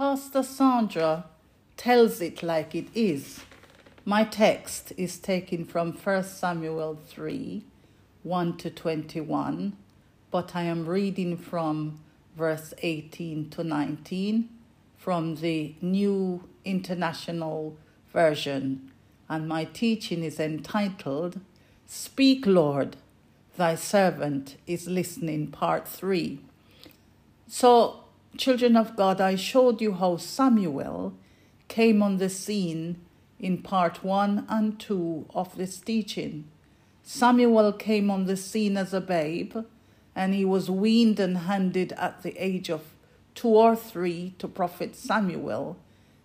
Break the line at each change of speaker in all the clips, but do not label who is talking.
Pastor Sandra tells it like it is. My text is taken from 1 Samuel 3 1 to 21, but I am reading from verse 18 to 19 from the New International Version, and my teaching is entitled Speak, Lord, Thy Servant is Listening, Part 3. So, children of God, I showed you how Samuel came on the scene in part 1 and 2 of this teaching. Samuel came on the scene as a babe, and he was weaned and handed at the age of two or three to prophet Samuel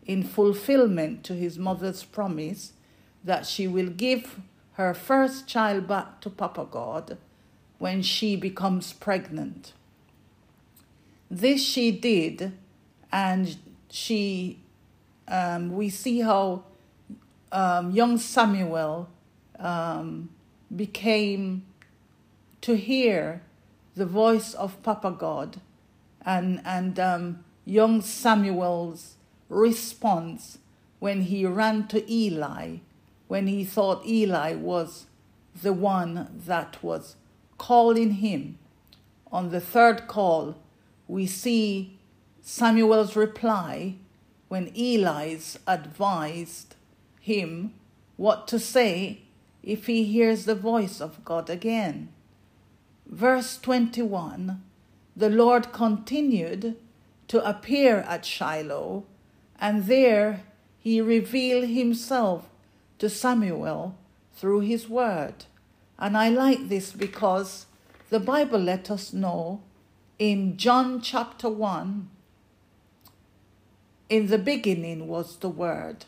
in fulfillment to his mother's promise that she will give her first child back to Papa God when she becomes pregnant. This she did, and she, um, we see how um, young Samuel um, became to hear the voice of Papa God and, and um, young Samuel's response when he ran to Eli, when he thought Eli was the one that was calling him. On the third call, we see Samuel's reply when Eli's advised him what to say if he hears the voice of God again. Verse 21 The Lord continued to appear at Shiloh, and there he revealed himself to Samuel through his word. And I like this because the Bible let us know in John chapter 1 in the beginning was the Word,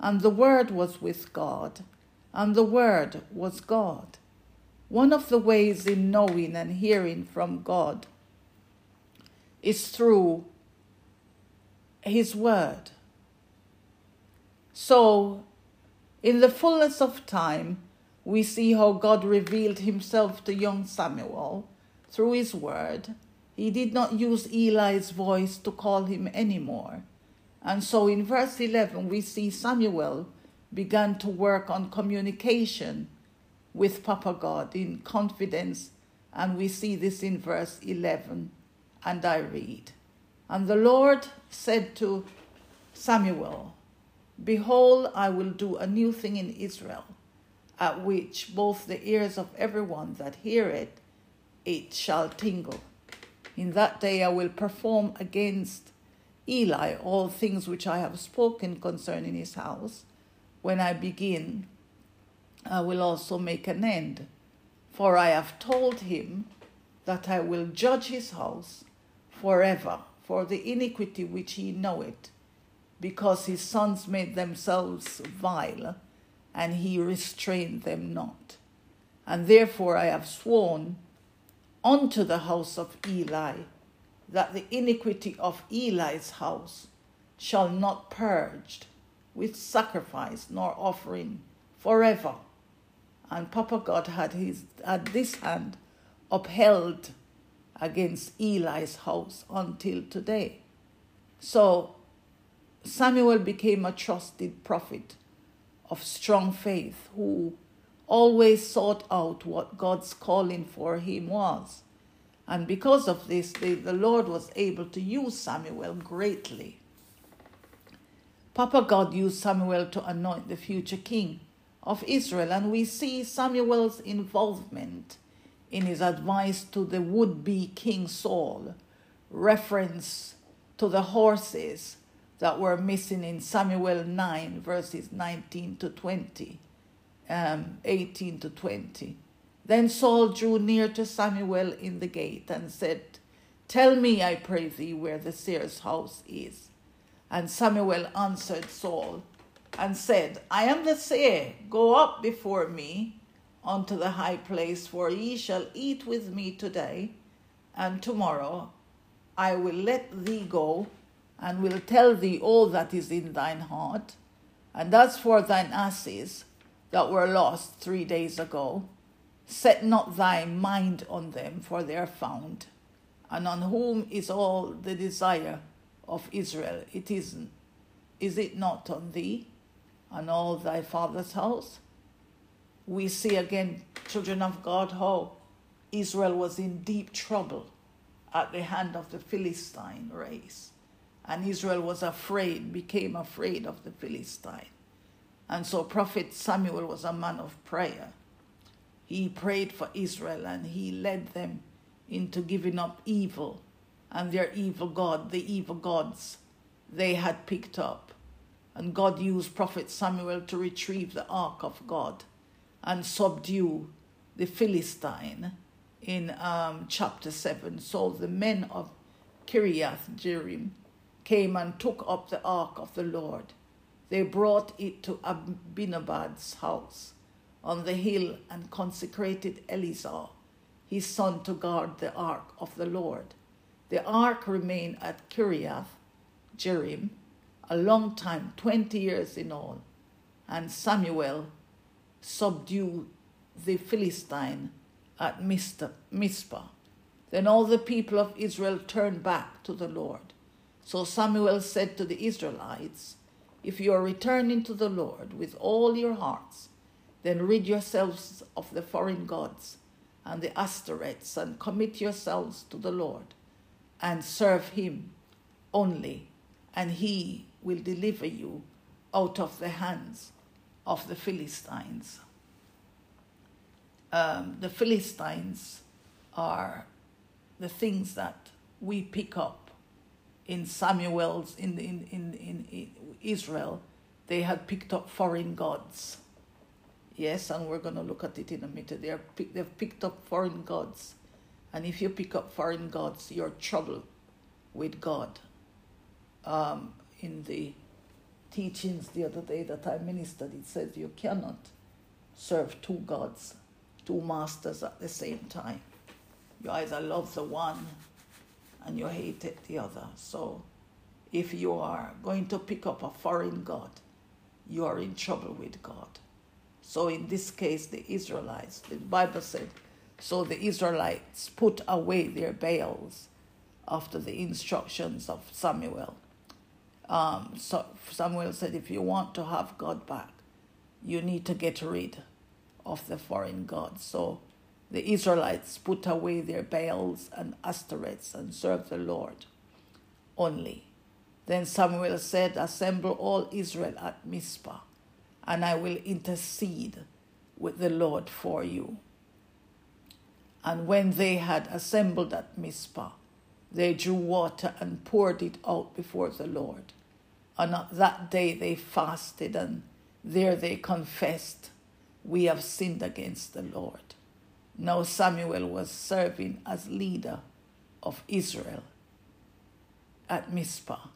and the Word was with God, and the Word was God. One of the ways in knowing and hearing from God is through His Word. So, in the fullness of time, we see how God revealed Himself to young Samuel through His Word. He did not use Eli's voice to call him anymore. And so in verse 11, we see Samuel began to work on communication with Papa God in confidence. And we see this in verse 11. And I read And the Lord said to Samuel, Behold, I will do a new thing in Israel, at which both the ears of everyone that hear it, it shall tingle. In that day I will perform against Eli all things which I have spoken concerning his house. When I begin, I will also make an end. For I have told him that I will judge his house forever for the iniquity which he knoweth, because his sons made themselves vile, and he restrained them not. And therefore I have sworn unto the house of Eli that the iniquity of Eli's house shall not purged with sacrifice nor offering forever. And Papa God had his had this hand upheld against Eli's house until today. So Samuel became a trusted prophet of strong faith who always sought out what God's calling for him was. And because of this, the, the Lord was able to use Samuel greatly. Papa God used Samuel to anoint the future king of Israel, and we see Samuel's involvement in his advice to the would be King Saul, reference to the horses that were missing in Samuel 9, verses 19 to 20, um, 18 to 20. Then Saul drew near to Samuel in the gate and said, Tell me, I pray thee, where the seer's house is. And Samuel answered Saul and said, I am the seer. Go up before me unto the high place, for ye shall eat with me today, and tomorrow I will let thee go, and will tell thee all that is in thine heart. And as for thine asses that were lost three days ago, Set not thy mind on them, for they are found, and on whom is all the desire of Israel, it isn't. Is it not on thee and all thy father's house? We see again, children of God, how Israel was in deep trouble at the hand of the Philistine race. And Israel was afraid, became afraid of the Philistine. And so Prophet Samuel was a man of prayer. He prayed for Israel and he led them into giving up evil and their evil God, the evil gods they had picked up. And God used Prophet Samuel to retrieve the ark of God and subdue the Philistine in um, chapter 7. So the men of Kiriath Jearim came and took up the ark of the Lord. They brought it to Abinadab's house on the hill and consecrated Eleazar, his son, to guard the ark of the Lord. The ark remained at Kiriath Jearim a long time, 20 years in all, and Samuel subdued the Philistine at Mizpah. Then all the people of Israel turned back to the Lord. So Samuel said to the Israelites, If you are returning to the Lord with all your hearts, then rid yourselves of the foreign gods and the Ashtoreths and commit yourselves to the Lord and serve him only, and he will deliver you out of the hands of the Philistines. Um, the Philistines are the things that we pick up in Samuel's in, in, in, in Israel. They had picked up foreign gods. Yes, and we're going to look at it in a minute. They are, they've picked up foreign gods. And if you pick up foreign gods, you're trouble with God. Um, in the teachings the other day that I ministered, it says you cannot serve two gods, two masters at the same time. You either love the one and you hate the other. So if you are going to pick up a foreign god, you are in trouble with God. So in this case, the Israelites, the Bible said, so the Israelites put away their Baals after the instructions of Samuel um, so Samuel said, if you want to have God back, you need to get rid of the foreign gods. So the Israelites put away their Baals and Ashtoreths and served the Lord only. Then Samuel said, Assemble all Israel at Mizpah, and I will intercede with the Lord for you. And when they had assembled at Mizpah, they drew water and poured it out before the Lord. And on that day they fasted, and there they confessed, We have sinned against the Lord. Now Samuel was serving as leader of Israel at Mizpah.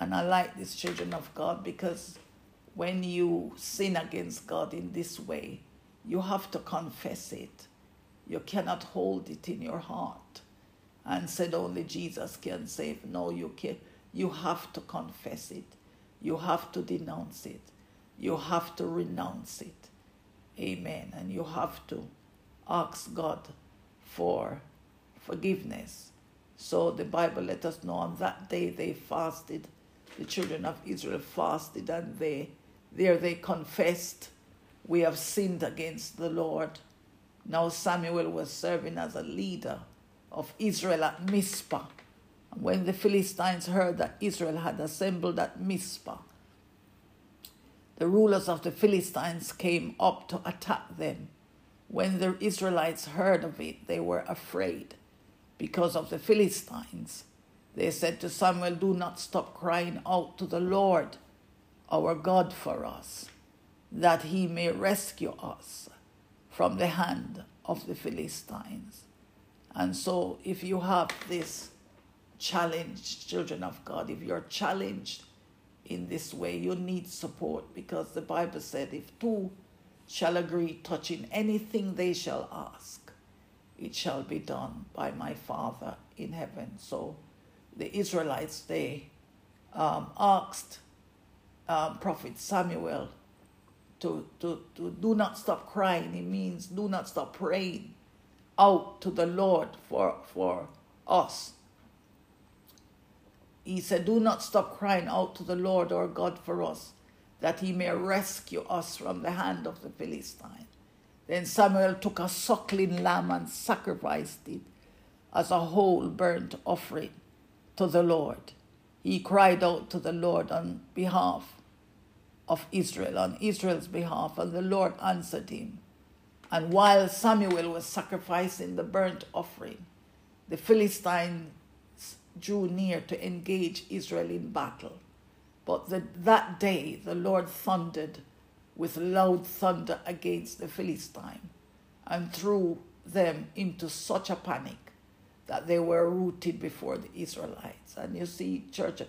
And I like these children of God because when you sin against God in this way, you have to confess it. You cannot hold it in your heart and said only Jesus can save. No, you can you have to confess it. You have to denounce it. You have to renounce it. Amen. And you have to ask God for forgiveness. So the Bible let us know on that day they fasted. The children of Israel fasted and they there they confessed, We have sinned against the Lord. Now Samuel was serving as a leader of Israel at Mizpah. When the Philistines heard that Israel had assembled at Mizpah, the rulers of the Philistines came up to attack them. When the Israelites heard of it, they were afraid because of the Philistines. They said to Samuel, Do not stop crying out to the Lord, our God, for us, that he may rescue us from the hand of the Philistines. And so, if you have this challenge, children of God, if you're challenged in this way, you need support because the Bible said, if two shall agree touching anything they shall ask, it shall be done by my Father in heaven. So the Israelites, they um, asked um, Prophet Samuel to, to, to do not stop crying. It means do not stop praying out to the Lord for, for us. he said, Do not stop crying out to the Lord our God for us, that he may rescue us from the hand of the Philistine. Then Samuel took a suckling lamb and sacrificed it as a whole burnt offering to the Lord. He cried out to the Lord on behalf of Israel, on Israel's behalf, and the Lord answered him. And while Samuel was sacrificing the burnt offering, the Philistines drew near to engage Israel in battle. But the, that day the Lord thundered with loud thunder against the Philistine and threw them into such a panic that they were rooted before the Israelites. And you see, church,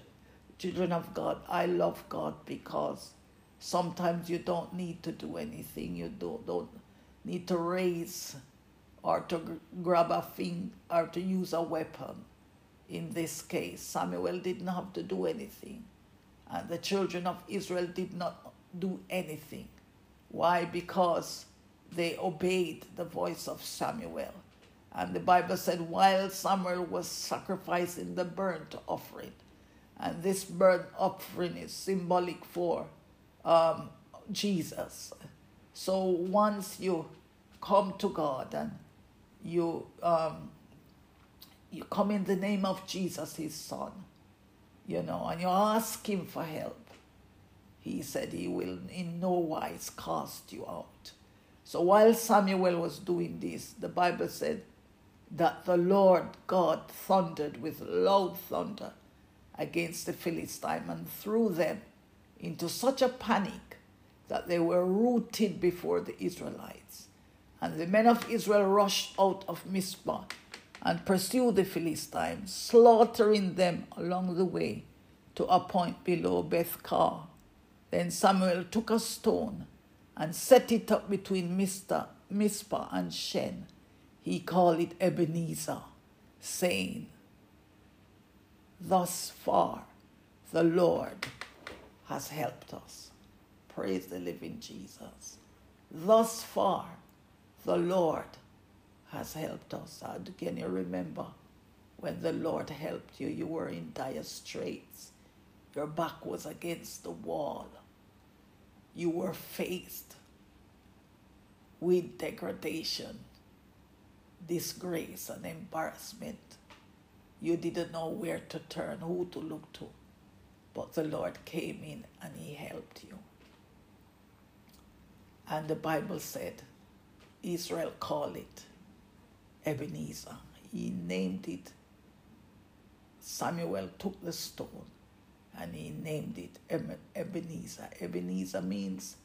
children of God, I love God because sometimes you don't need to do anything. You don't, don't need to raise or to grab a thing or to use a weapon. In this case, Samuel didn't have to do anything. And the children of Israel did not do anything. Why? Because they obeyed the voice of Samuel. And the Bible said, while Samuel was sacrificing the burnt offering, and this burnt offering is symbolic for um, Jesus. So once you come to God and you um, you come in the name of Jesus, His Son, you know, and you ask Him for help, He said He will in no wise cast you out. So while Samuel was doing this, the Bible said that the Lord God thundered with loud thunder against the Philistine and threw them into such a panic that they were rooted before the Israelites. And the men of Israel rushed out of Mizpah and pursued the Philistines, slaughtering them along the way to a point below Beth-kar. Then Samuel took a stone and set it up between Mizpah and Shen. He called it Ebenezer, saying, Thus far the Lord has helped us. Praise the living Jesus. Thus far the Lord has helped us. Uh, can you remember when the Lord helped you? You were in dire straits. Your back was against the wall. You were faced with degradation, disgrace, and embarrassment. You didn't know where to turn, who to look to. But the Lord came in and He helped you. And the Bible said, Israel called it Ebenezer. He named it. Samuel took the stone and he named it Ebenezer. Ebenezer means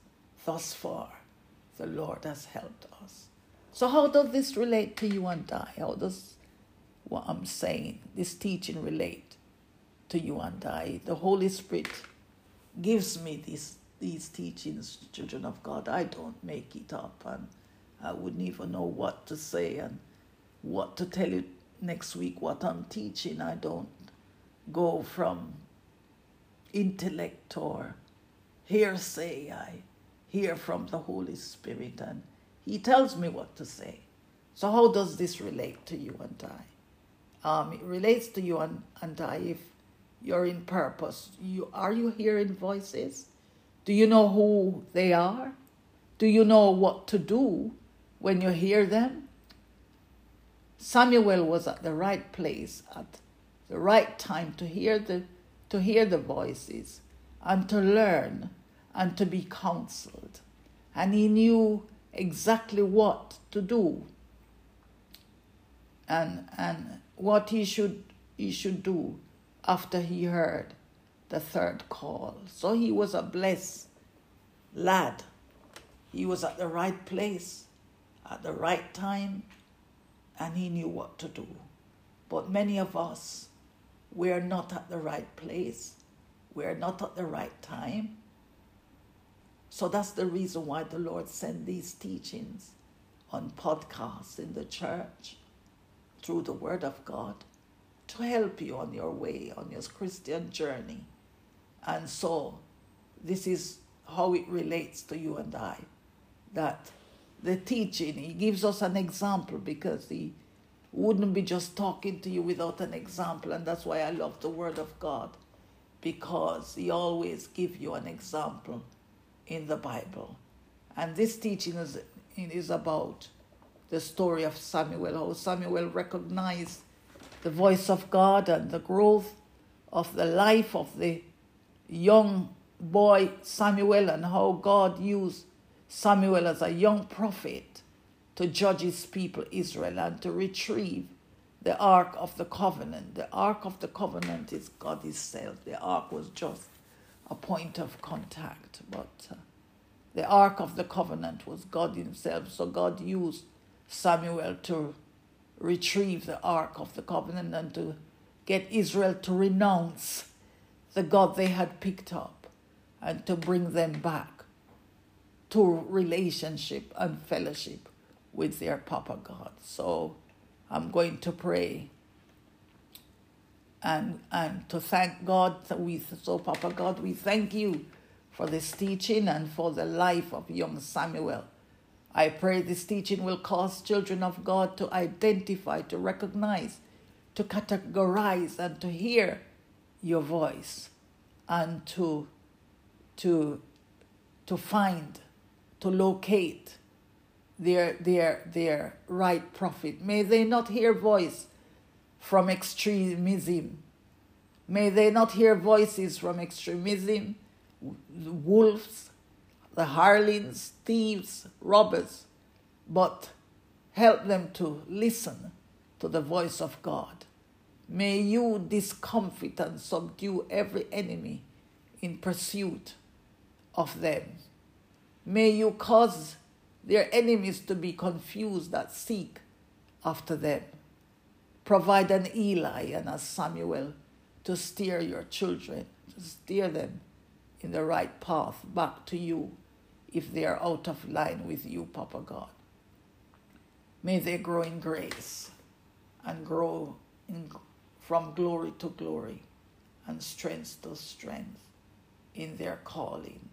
thus far the Lord has helped us. So, how does this relate to you and I? How does what I'm saying, this teaching, relate to you and I? The Holy Spirit gives me these these teachings, children of God. I don't make it up, and I wouldn't even know what to say and what to tell you next week, what I'm teaching. I don't go from intellect or hearsay. I hear from the Holy Spirit and He tells me what to say. So, how does this relate to you and I? Um, it relates to you and, and I if you're in purpose. You, are you hearing voices? Do you know who they are? Do you know what to do when you hear them? Samuel was at the right place at the right time to hear the to hear the voices and to learn and to be counseled. And he knew exactly what to do and and what he should he should do after he heard the third call. So he was a blessed lad. He was at the right place at the right time and he knew what to do. But many of us, we're not at the right place, we're not at the right time. So that's the reason why the Lord sent these teachings on podcasts in the church through the Word of God to help you on your way, on your Christian journey. And so, this is how it relates to you and I. That the teaching, he gives us an example because he wouldn't be just talking to you without an example. And that's why I love the Word of God, because He always gives you an example in the Bible. And this teaching is, is about the story of Samuel, how Samuel recognized the voice of God and the growth of the life of the young boy Samuel and how God used Samuel as a young prophet to judge his people Israel and to retrieve the Ark of the Covenant. The Ark of the Covenant is God Himself. The Ark was just a point of contact, but uh, the Ark of the Covenant was God Himself. So God used Samuel to retrieve the Ark of the Covenant and to get Israel to renounce the God they had picked up and to bring them back to relationship and fellowship with their Papa God. So I'm going to pray and and to thank God we so Papa God we thank you for this teaching and for the life of young Samuel. I pray this teaching will cause children of God to identify, to recognize, to categorize, and to hear your voice and to to to find, to locate their their their right prophet. May they not hear voice from extremism. May they not hear voices from extremism, wolves, the harlots, thieves, robbers, but help them to listen to the voice of God. May you discomfit and subdue every enemy in pursuit of them. May you cause their enemies to be confused that seek after them. Provide an Eli and a Samuel to steer your children, to steer them in the right path back to you if they are out of line with you, Papa God. May they grow in grace and grow in, from glory to glory and strength to strength in their calling.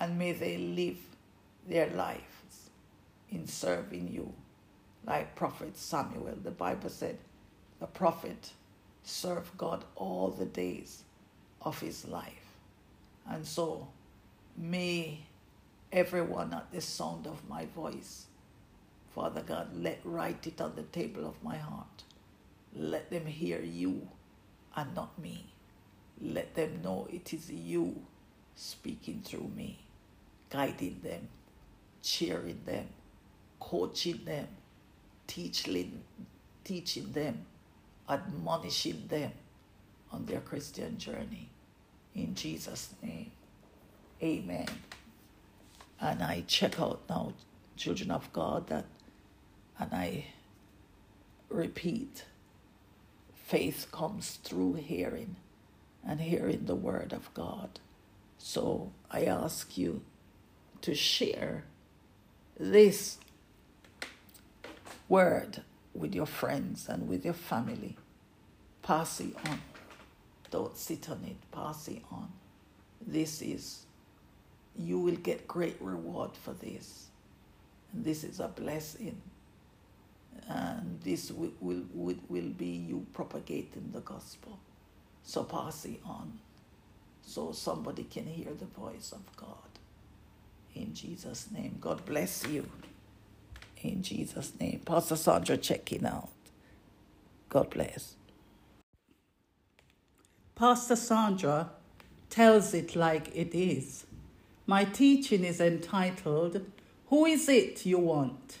And may they live their lives in serving you like prophet Samuel. The Bible said the prophet served God all the days of his life. And so may everyone at the sound of my voice, Father God, let write it on the table of my heart. Let them hear you and not me. Let them know it is you speaking through me, guiding them, cheering them, coaching them, teaching, teaching them, admonishing them on their Christian journey. In Jesus' name, amen. And I check out now, children of God, that, and I repeat, faith comes through hearing and hearing the word of God. So I ask you to share this word with your friends and with your family. Pass it on. Don't sit on it. Pass it on. This is, you will get great reward for this. And this is a blessing. And this will, will, will, will be you propagating the gospel. So pass it on so somebody can hear the voice of God. In Jesus' name. God bless you. In Jesus' name. Pastor Sandra checking out. God bless. Pastor Sandra tells it like it is. My teaching is entitled, Who is it you want?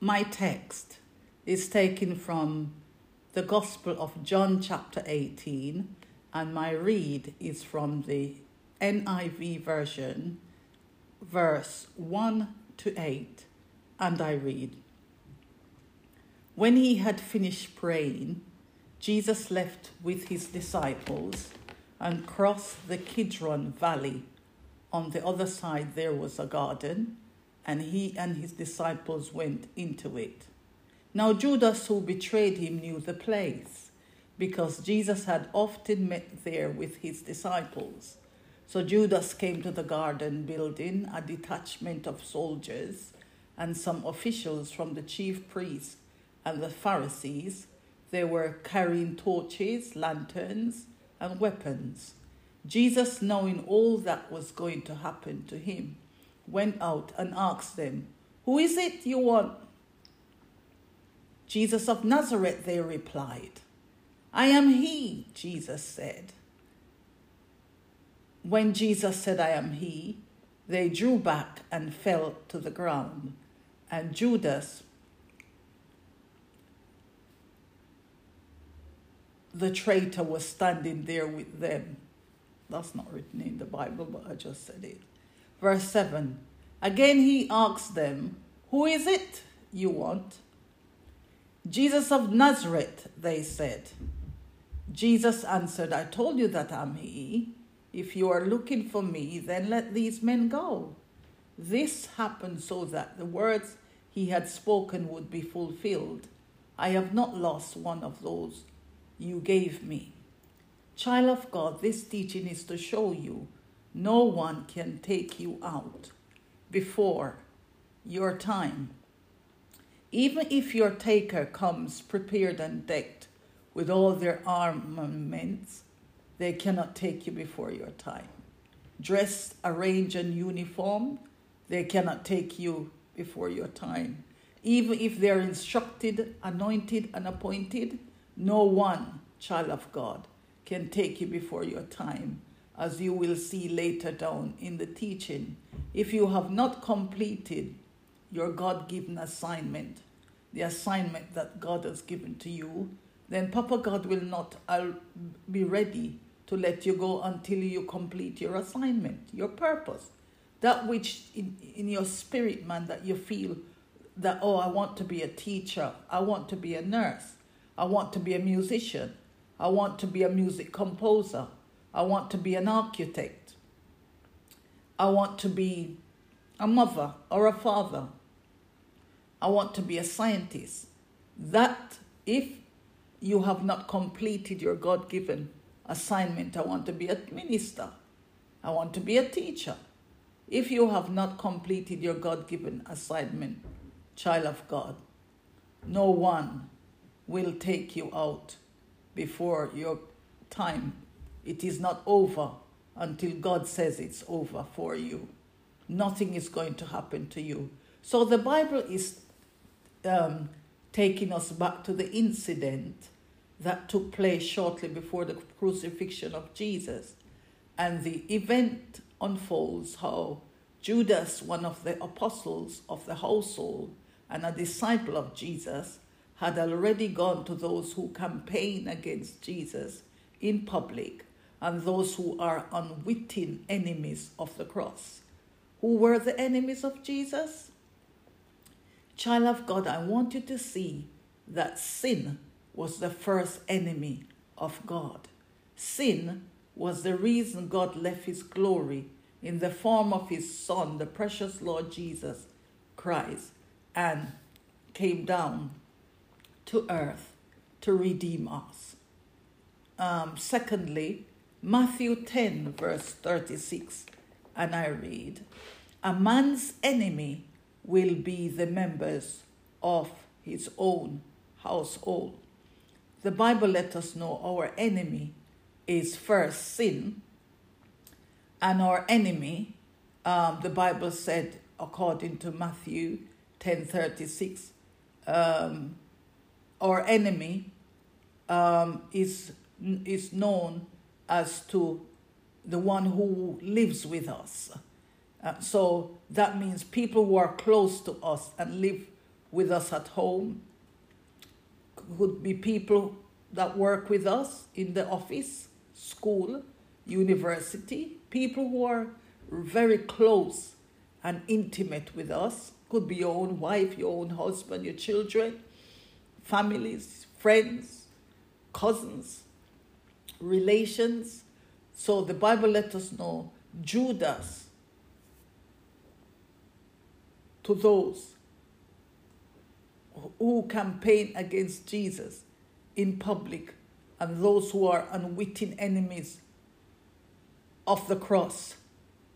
My text is taken from the Gospel of John, chapter 18, and my read is from the NIV version, verse 1 to 8, and I read When he had finished praying, Jesus left with his disciples and crossed the Kidron Valley. On the other side, there was a garden, and he and his disciples went into it. Now, Judas, who betrayed him, knew the place because Jesus had often met there with his disciples. So Judas came to the garden building, a detachment of soldiers and some officials from the chief priests and the Pharisees, they were carrying torches, lanterns, and weapons. Jesus, knowing all that was going to happen to him, went out and asked them, Who is it you want? Jesus of Nazareth, they replied. I am he, Jesus said. When Jesus said, I am he, they drew back and fell to the ground. And Judas, the traitor, was standing there with them. That's not written in the Bible, but I just said it. Verse 7 Again he asked them, Who is it you want? Jesus of Nazareth, they said. Jesus answered, I told you that I'm he. If you are looking for me, then let these men go. This happened so that the words he had spoken would be fulfilled. I have not lost one of those you gave me. Child of God, this teaching is to show you no one can take you out before your time. Even if your taker comes prepared and decked with all their armaments, they cannot take you before your time. Dressed, arranged, and uniform, they cannot take you before your time. Even if they're instructed, anointed, and appointed, no one, child of God, can take you before your time, as you will see later down in the teaching. If you have not completed your God given assignment, the assignment that God has given to you, then Papa God will not I'll be ready to let you go until you complete your assignment, your purpose. That which in, in your spirit, man, that you feel that, oh, I want to be a teacher, I want to be a nurse, I want to be a musician, I want to be a music composer, I want to be an architect, I want to be a mother or a father, I want to be a scientist. That, if you have not completed your God given assignment, I want to be a minister, I want to be a teacher. If you have not completed your God given assignment, child of God, no one will take you out before your time. It is not over until God says it's over for you. Nothing is going to happen to you. So the Bible is um, taking us back to the incident that took place shortly before the crucifixion of Jesus. And the event unfolds how Judas, one of the apostles of the household and a disciple of Jesus, had already gone to those who campaign against Jesus in public and those who are unwitting enemies of the cross. Who were the enemies of Jesus? Child of God, I want you to see that sin was the first enemy of God. Sin was the reason God left his glory in the form of his Son, the precious Lord Jesus Christ, and came down to earth to redeem us. Um, secondly, Matthew 10, verse 36, and I read, A man's enemy will be the members of his own household. The Bible let us know our enemy is first sin, and our enemy, um, the Bible said, according to Matthew 10:36, um, our enemy um, is is known as to the one who lives with us. Uh, so that means people who are close to us and live with us at home could be people that work with us in the office, school, university, people who are very close and intimate with us. Could be your own wife, your own husband, your children, families, friends, cousins, relations. So the Bible let us know Judas to those who campaign against Jesus in public and those who are unwitting enemies of the cross.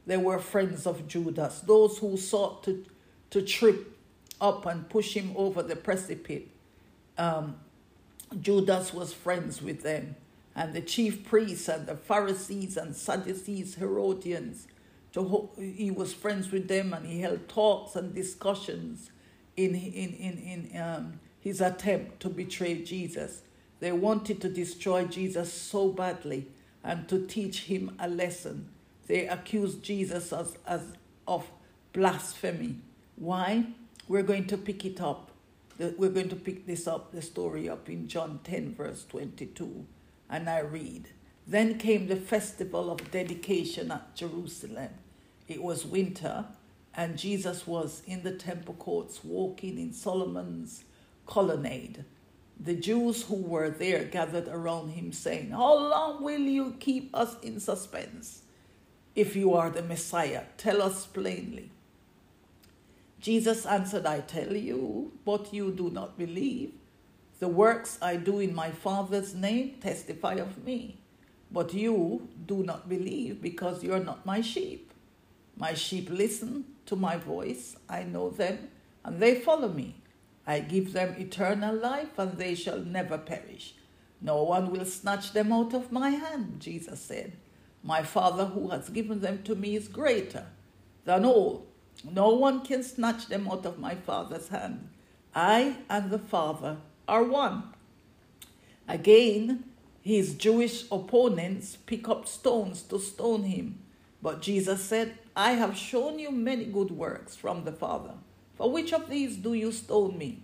They were friends of Judas, those who sought to, to trip up and push him over the precipice. um, Judas was friends with them, and the chief priests and the Pharisees and Sadducees, Herodians. To, he was friends with them, and he held talks and discussions in in in in um, his attempt to betray Jesus. They wanted to destroy Jesus so badly and to teach him a lesson. They accused Jesus as, as of blasphemy. Why? We're going to pick it up. We're going to pick this up, the story up in John 10, verse 22. And I read Then came the festival of dedication at Jerusalem. It was winter, and Jesus was in the temple courts walking in Solomon's colonnade. The Jews who were there gathered around him, saying, How long will you keep us in suspense? If you are the Messiah, tell us plainly. Jesus answered, I tell you, but you do not believe. The works I do in my Father's name testify of me, but you do not believe because you are not my sheep. My sheep listen to my voice, I know them, and they follow me. I give them eternal life, and they shall never perish. No one will snatch them out of my hand, Jesus said. My Father who has given them to me is greater than all. No one can snatch them out of my Father's hand. I and the Father are one. Again, his Jewish opponents pick up stones to stone him. But Jesus said, I have shown you many good works from the Father. For which of these do you stone me?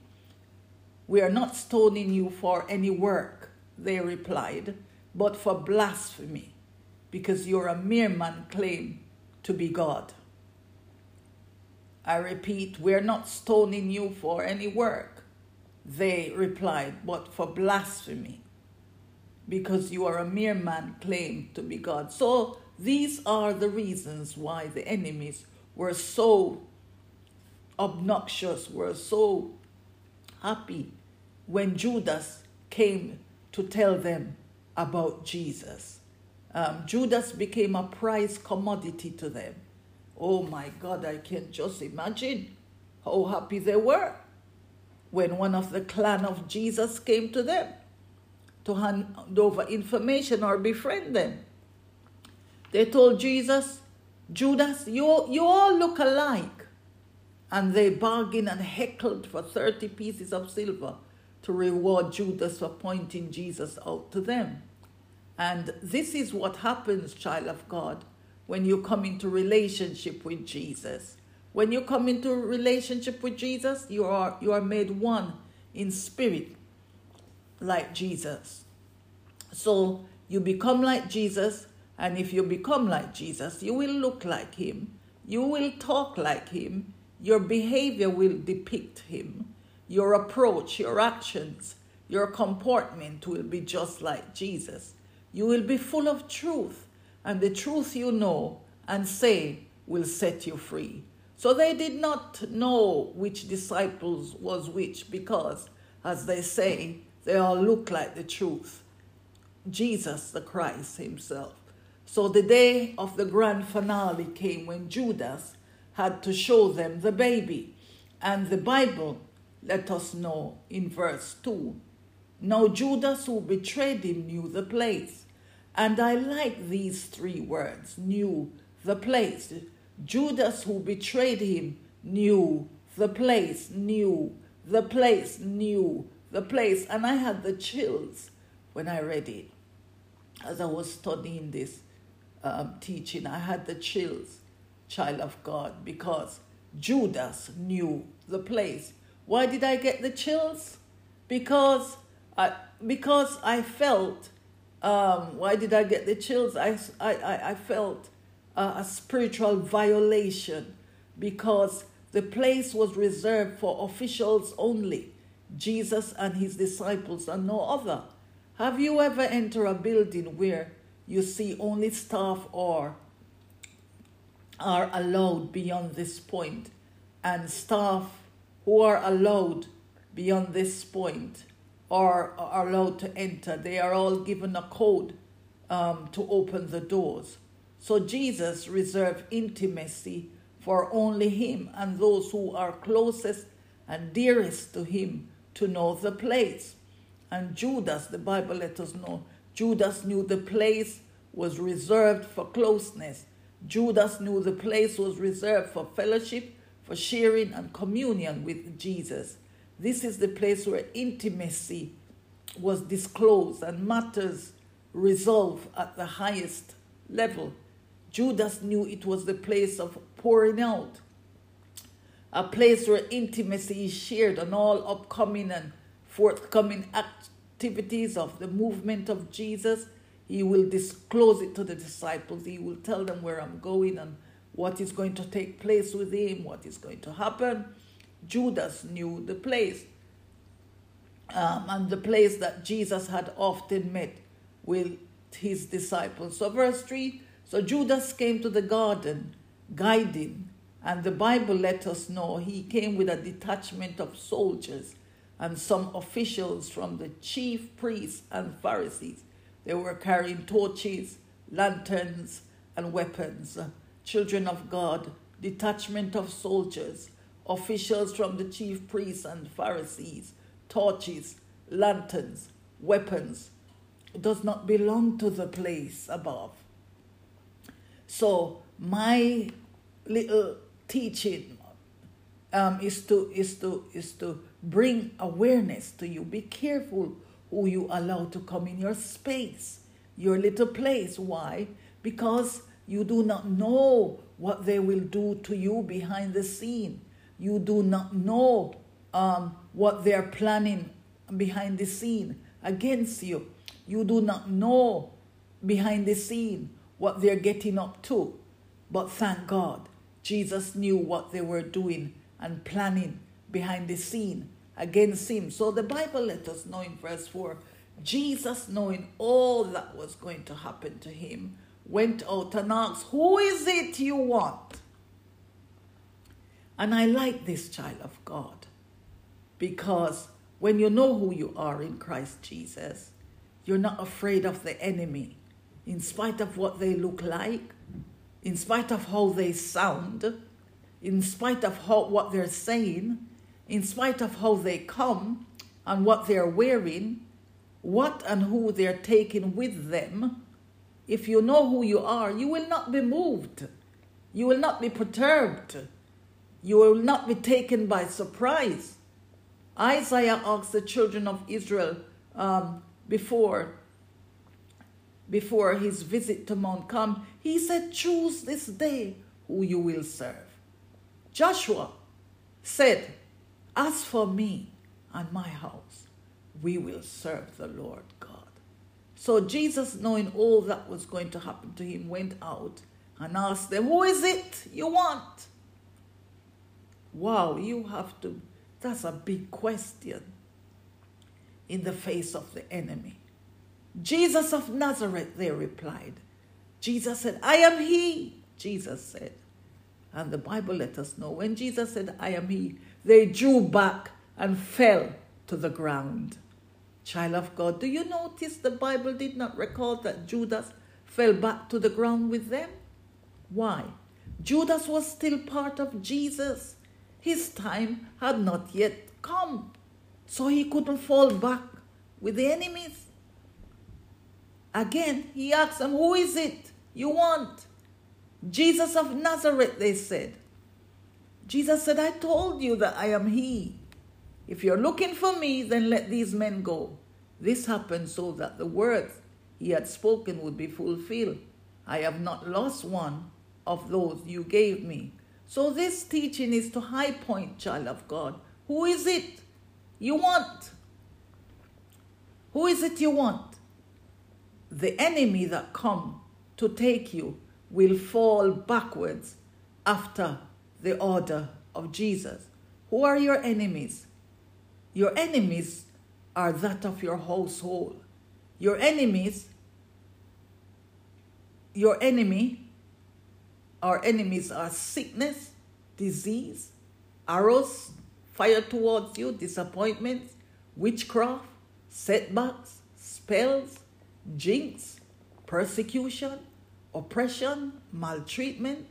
We are not stoning you for any work, they replied, but for blasphemy, because you're a mere man claim to be God. I repeat, we're not stoning you for any work, they replied, but for blasphemy, because you are a mere man claim to be God. So these are the reasons why the enemies were so obnoxious, were so happy when Judas came to tell them about Jesus. Um, Judas became a prize commodity to them. Oh my God, I can just imagine how happy they were when one of the clan of Jesus came to them to hand over information or befriend them. They told Jesus, Judas, you, you all look alike and they bargained and heckled for 30 pieces of silver to reward Judas for pointing Jesus out to them. And this is what happens, child of God, when you come into relationship with Jesus. When you come into relationship with Jesus, you are you are made one in spirit like Jesus. So you become like Jesus, and if you become like Jesus, you will look like him, you will talk like him, your behavior will depict him. Your approach, your actions, your comportment will be just like Jesus. You will be full of truth, and the truth you know and say will set you free. So they did not know which disciples was which because, as they say, they all look like the truth. Jesus, the Christ Himself. So the day of the grand finale came when Judas had to show them the baby. And the Bible let us know in verse 2. Now Judas, who betrayed him, knew the place. And I like these three words knew the place. Judas, who betrayed him, knew the place, knew the place, knew the place. And I had the chills when I read it. As I was studying this um, teaching, I had the chills, child of God, because Judas knew the place. Why did I get the chills? Because I, because I felt, um, why did I get the chills? I, I, I felt a spiritual violation because the place was reserved for officials only, Jesus and his disciples and no other. Have you ever entered a building where you see only staff or are allowed beyond this point and staff who are allowed beyond this point or are allowed to enter. They are all given a code um, to open the doors. So Jesus reserved intimacy for only him and those who are closest and dearest to him to know the place. And Judas, the Bible let us know, Judas knew the place was reserved for closeness. Judas knew the place was reserved for fellowship, for sharing and communion with Jesus. This is the place where intimacy was disclosed and matters resolved at the highest level. Judas knew it was the place of pouring out, a place where intimacy is shared on all upcoming and forthcoming activities of the movement of Jesus. He will disclose it to the disciples. He will tell them where I'm going and what is going to take place with him, what is going to happen. Judas knew the place. Um, and the place that Jesus had often met with his disciples. So, verse 3 so Judas came to the garden, guiding, and the Bible let us know he came with a detachment of soldiers and some officials from the chief priests and Pharisees. They were carrying torches, lanterns, and weapons. Children of God, detachment of soldiers, officials from the chief priests and Pharisees, torches, lanterns, weapons, does not belong to the place above. So my little teaching um, is to is to is to bring awareness to you. Be careful who you allow to come in your space, your little place. Why? Because you do not know what they will do to you behind the scene. You do not know um, what they're planning behind the scene against you. You do not know behind the scene what they're getting up to. But thank God, Jesus knew what they were doing and planning behind the scene against him. So the Bible let us know in verse 4 Jesus, knowing all that was going to happen to him, went out and asked, Who is it you want? And I like this child of God because when you know who you are in Christ Jesus, you're not afraid of the enemy, in spite of what they look like, in spite of how they sound, in spite of how, what they're saying, in spite of how they come and what they're wearing, what and who they're taking with them. If you know who you are, you will not be moved. You will not be perturbed. You will not be taken by surprise. Isaiah asked the children of Israel um, before, before his visit to Mount Carmel, he said, Choose this day who you will serve. Joshua said, As for me and my house, we will serve the Lord God. So Jesus, knowing all that was going to happen to him, went out and asked them, Who is it you want? Wow, you have to that's a big question in the face of the enemy. Jesus of Nazareth, they replied. Jesus said, I am he, Jesus said. And the Bible let us know when Jesus said, I am he, they drew back and fell to the ground. Child of God, do you notice the Bible did not record that Judas fell back to the ground with them? Why? Judas was still part of Jesus. His time had not yet come, so he couldn't fall back with the enemies. Again, he asked them, Who is it you want? Jesus of Nazareth, they said. Jesus said, I told you that I am he. If you're looking for me, then let these men go. This happened so that the words he had spoken would be fulfilled. I have not lost one of those you gave me. So this teaching is to high point, child of God. Who is it you want? Who is it you want? The enemy that come to take you will fall backwards after the order of Jesus. Who are your enemies? Your enemies are that of your household. Your enemies, your enemy our enemies are sickness, disease, arrows fire towards you, disappointments, witchcraft, setbacks, spells, jinx, persecution, oppression, maltreatment,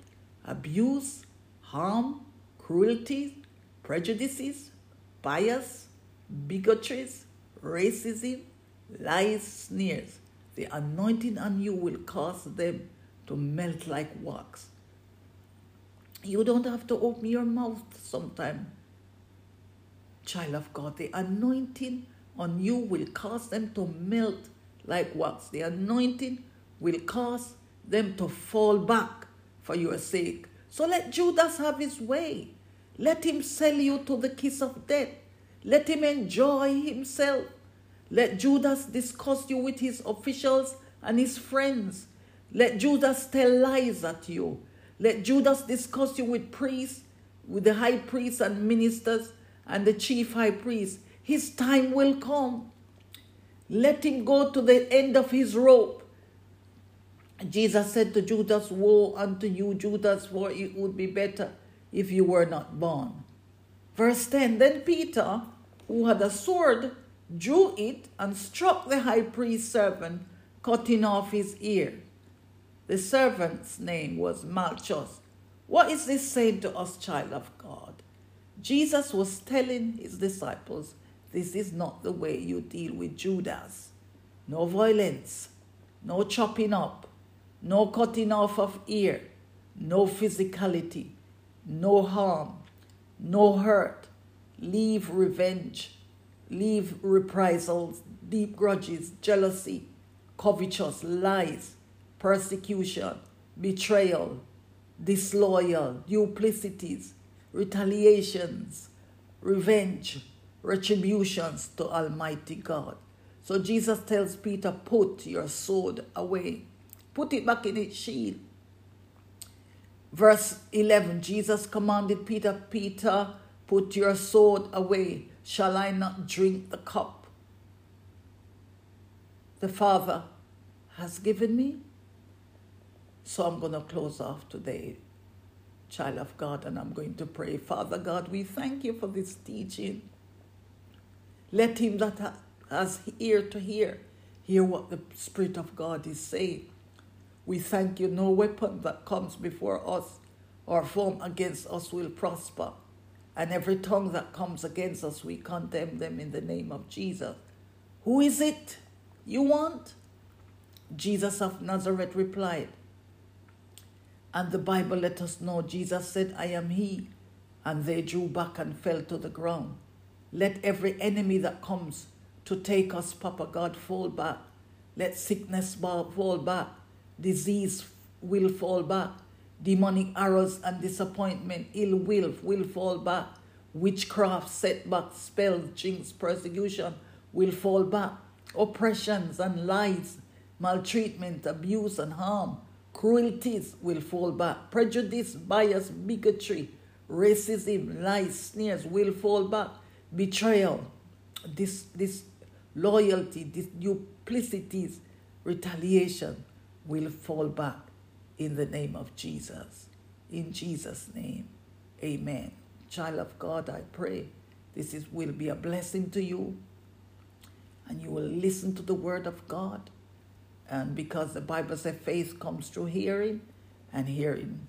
abuse, harm, cruelty, prejudices, bias,
bigotries, racism, lies, sneers. The anointing on you will cause them to melt like wax. You don't have to open your mouth sometime, child of God. The anointing on you will cause them to melt like wax. The anointing will cause them to fall back for your sake. So let Judas have his way. Let him sell you to the kiss of death. Let him enjoy himself. Let Judas discuss you with his officials and his friends. Let Judas tell lies at you. Let Judas discuss you with priests, with the high priests and ministers and the chief high priest. His time will come. Let him go to the end of his rope. Jesus said to Judas, Woe unto you, Judas, for it would be better if you were not born. Verse 10 Then Peter, who had a sword, drew it and struck the high priest's servant, cutting off his ear. The servant's name was Malchus. What is this saying to us, child of God? Jesus was telling his disciples, This is not the way you deal with Judas. No violence, no chopping up, no cutting off of ear, no physicality, no harm, no hurt. Leave revenge, leave reprisals, deep grudges, jealousy, covetous, lies, persecution, betrayal, disloyal, duplicities, retaliations, revenge, retributions to Almighty God. So Jesus tells Peter, Put your sword away, put it back in its sheath. Verse 11 Jesus commanded Peter, Peter, put your sword away. Shall I not drink the cup the Father has given me? So I'm going to close off today, child of God, and I'm going to pray. Father God, we thank you for this teaching. Let him that has ear to hear, hear what the Spirit of God is saying. We thank you, no weapon that comes before us or form against us will prosper. And every tongue that comes against us, we condemn them in the name of Jesus. Who is it you want? Jesus of Nazareth replied. And the Bible let us know Jesus said, I am he. And they drew back and fell to the ground. Let every enemy that comes to take us, Papa God, fall back. Let sickness fall back. Disease will fall back. Demonic arrows and disappointment, ill will will fall back. Witchcraft, setbacks, spells, jinx, persecution will fall back. Oppressions and lies, maltreatment, abuse and harm, cruelties will fall back. Prejudice, bias, bigotry, racism, lies, sneers will fall back. Betrayal, this, this loyalty, this duplicities, retaliation will fall back in the name of Jesus. In Jesus' name, amen. Child of God, I pray this is, will be a blessing to you and you will listen to the word of God. And because the Bible says faith comes through hearing and hearing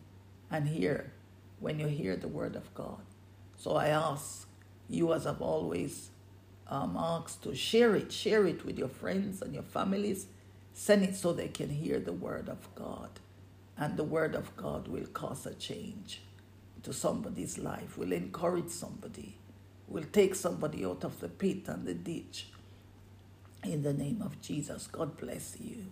and hear when you hear the word of God. So I ask you, as I've always um, asked, to share it. Share it with your friends and your families. Send it so they can hear the word of God. And the word of God will cause a change to somebody's life, will encourage somebody, will take somebody out of the pit and the ditch. In the name of Jesus, God bless you.